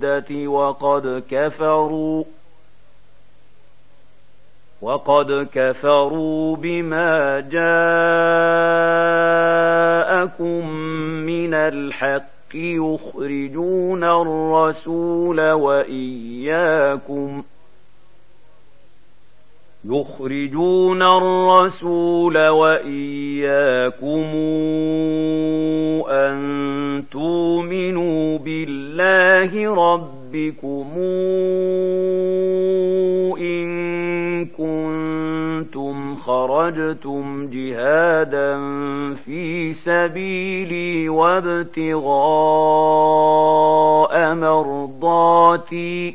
بالمودة وقد كفروا وقد كفروا بما جاءكم من الحق يخرجون الرسول وإياكم ۖ يخرجون الرسول وإياكم أن تؤمنوا بالله ربكم إن كنتم خرجتم جهادا في سبيلي وابتغاء مرضاتي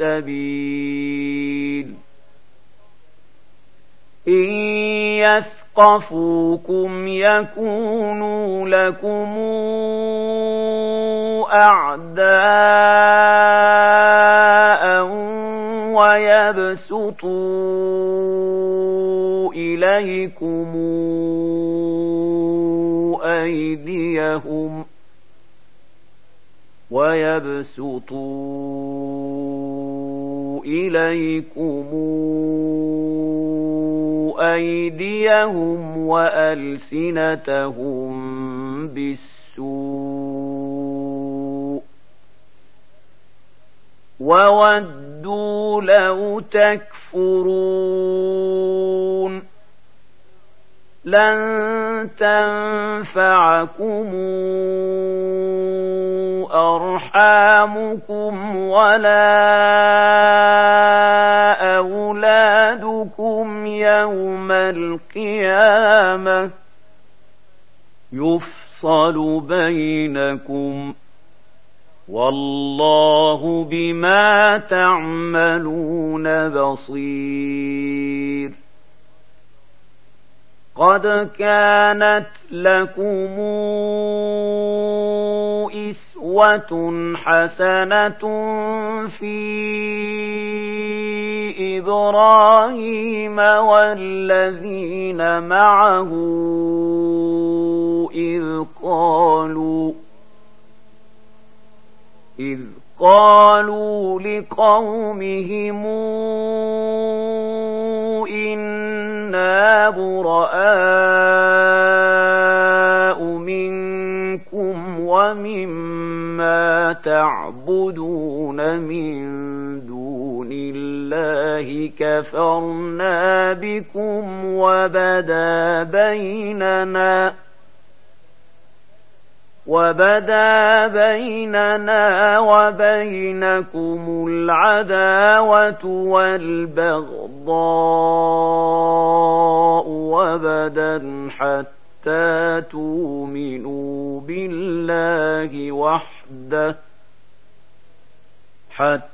السبيل. إن يثقفوكم يكونوا لكم أعداء ويبسطوا إليكم أيديهم ويبسطوا إليكم أيديهم وألسنتهم بالسوء وودوا لو تكفرون لن تنفعكم أرحامكم ولا يوم القيامة يفصل بينكم والله بما تعملون بصير. قد كانت لكم إسوة حسنة في إبراهيم والذين معه إذ قالوا إذ قالوا لقومهم إنا براء منكم ومما تعبدون من دون الله. كفرنا بكم وبدا بيننا وبدا بيننا وبينكم العداوة والبغضاء وبدا حتى تؤمنوا بالله وحده حتى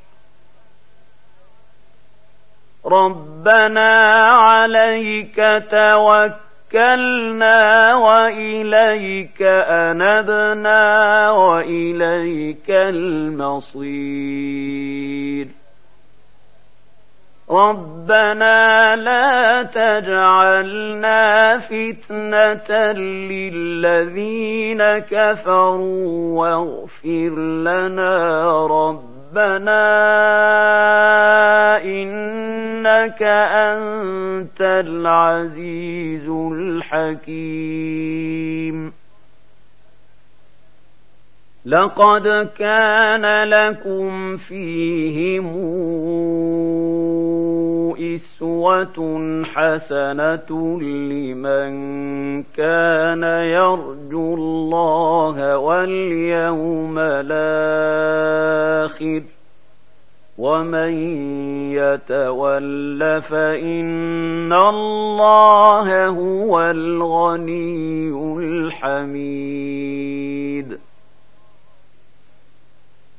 ربنا عليك توكل توكلنا وإليك أنبنا وإليك المصير. ربنا لا تجعلنا فتنة للذين كفروا واغفر لنا ربنا إنك أنت العزيز الحكيم. لقد كان لكم فيهم إسوة حسنة لمن كان يرجو الله واليوم الآخر ومن يتول فإن الله هو الغني الحميد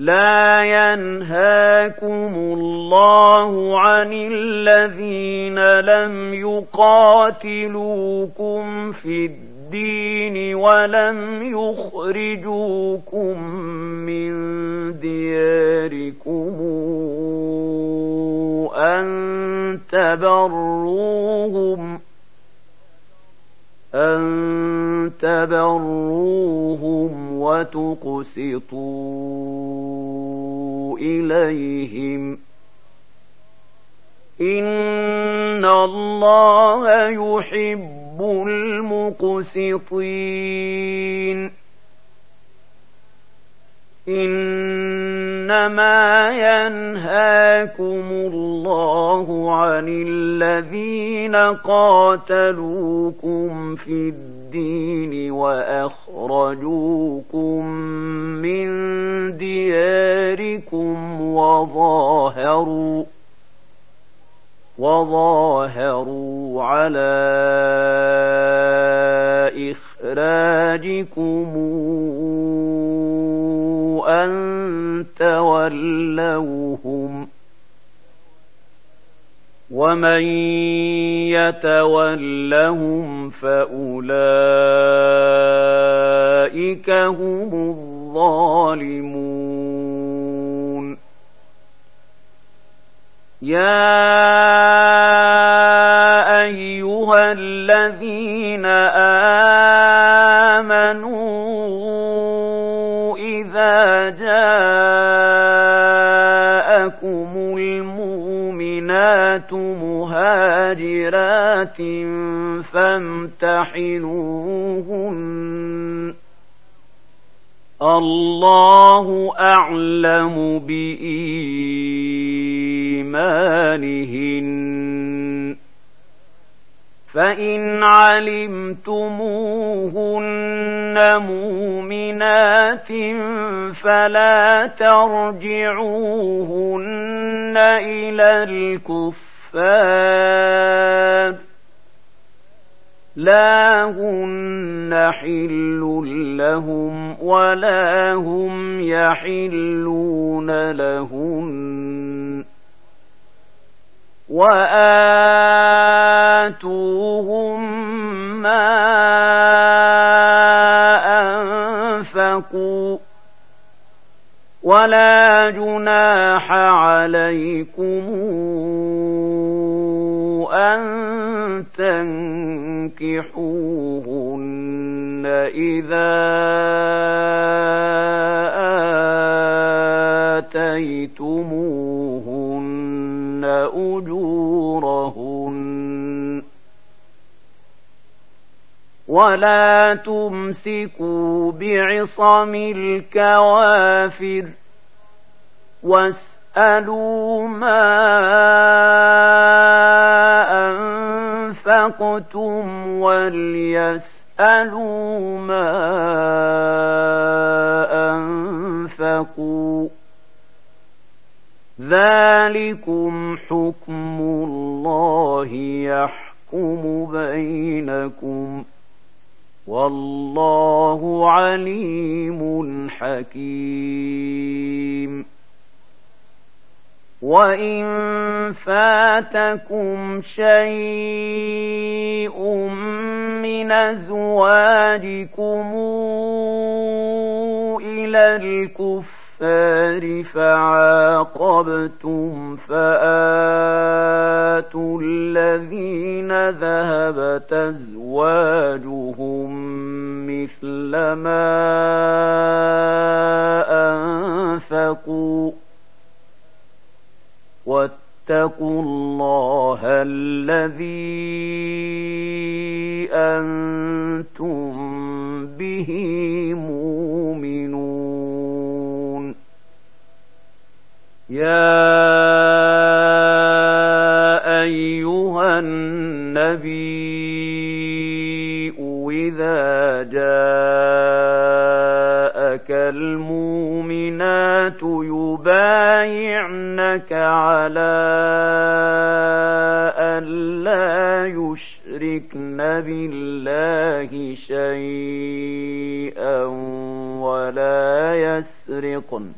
لا ينهاكم الله عن الذين لم يقاتلوكم في الدين ولم يخرجوكم من دياركم أن تبروهم أن تبروهم وتقسطوا إليهم. إن الله يحب المقسطين. إنما ينهاكم الله عن الذين قاتلوكم في الدين وأخرجوكم من دياركم وظاهروا وظاهروا على إخراجكم أن تولوهم ومن يتولهم فأولئك هم الظالمون. يا مهاجرات فامتحنوهن. الله أعلم بإيمانهن. فإن علمتموهن مؤمنات فلا ترجعوهن إلى الكفار لا هن حل لهم ولا هم يحلون لهن. وآتوهم ما أنفقوا. ولا جناح عليكم أن تنكحوهن إذا آتيتموهن أجورهن ولا تمسكوا بعصم الكوافر واسألوا ما أنفقتم وليسألوا ما أنفقوا. ذلكم حكم الله يحكم بينكم. والله عليم حكيم. وإن فاتكم شيء من أزواجكم إلى الكفار فعاقبتم فآتوا الذين ذهبت أزواجهم مثل ما أنفقوا واتقوا الله الذي أنتم به مؤمنون. يا أيها النبي إذا جاءك المؤمنات يبايعنك بالله شيئا ولا يسرقن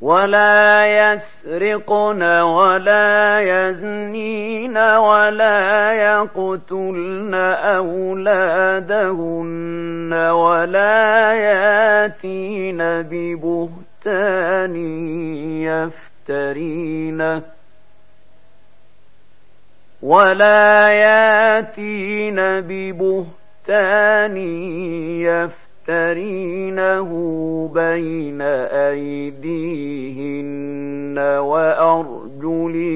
ولا يسرقن ولا يزنين ولا يقتلن أولادهن ولا ياتين ببهتان يفترينه. ولا ياتين ببهتان يفترينه بين أيديهن وأرجلهن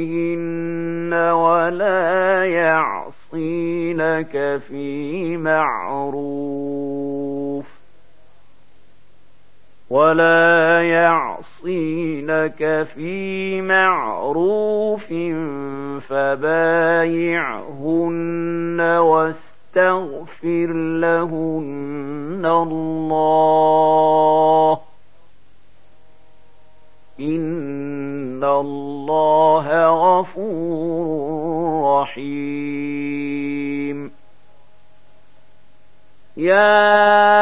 ولا يعصينك في معروف ولا يعصينك في معروف فبايعهن واستغفر لهن الله. إن الله غفور رحيم. يا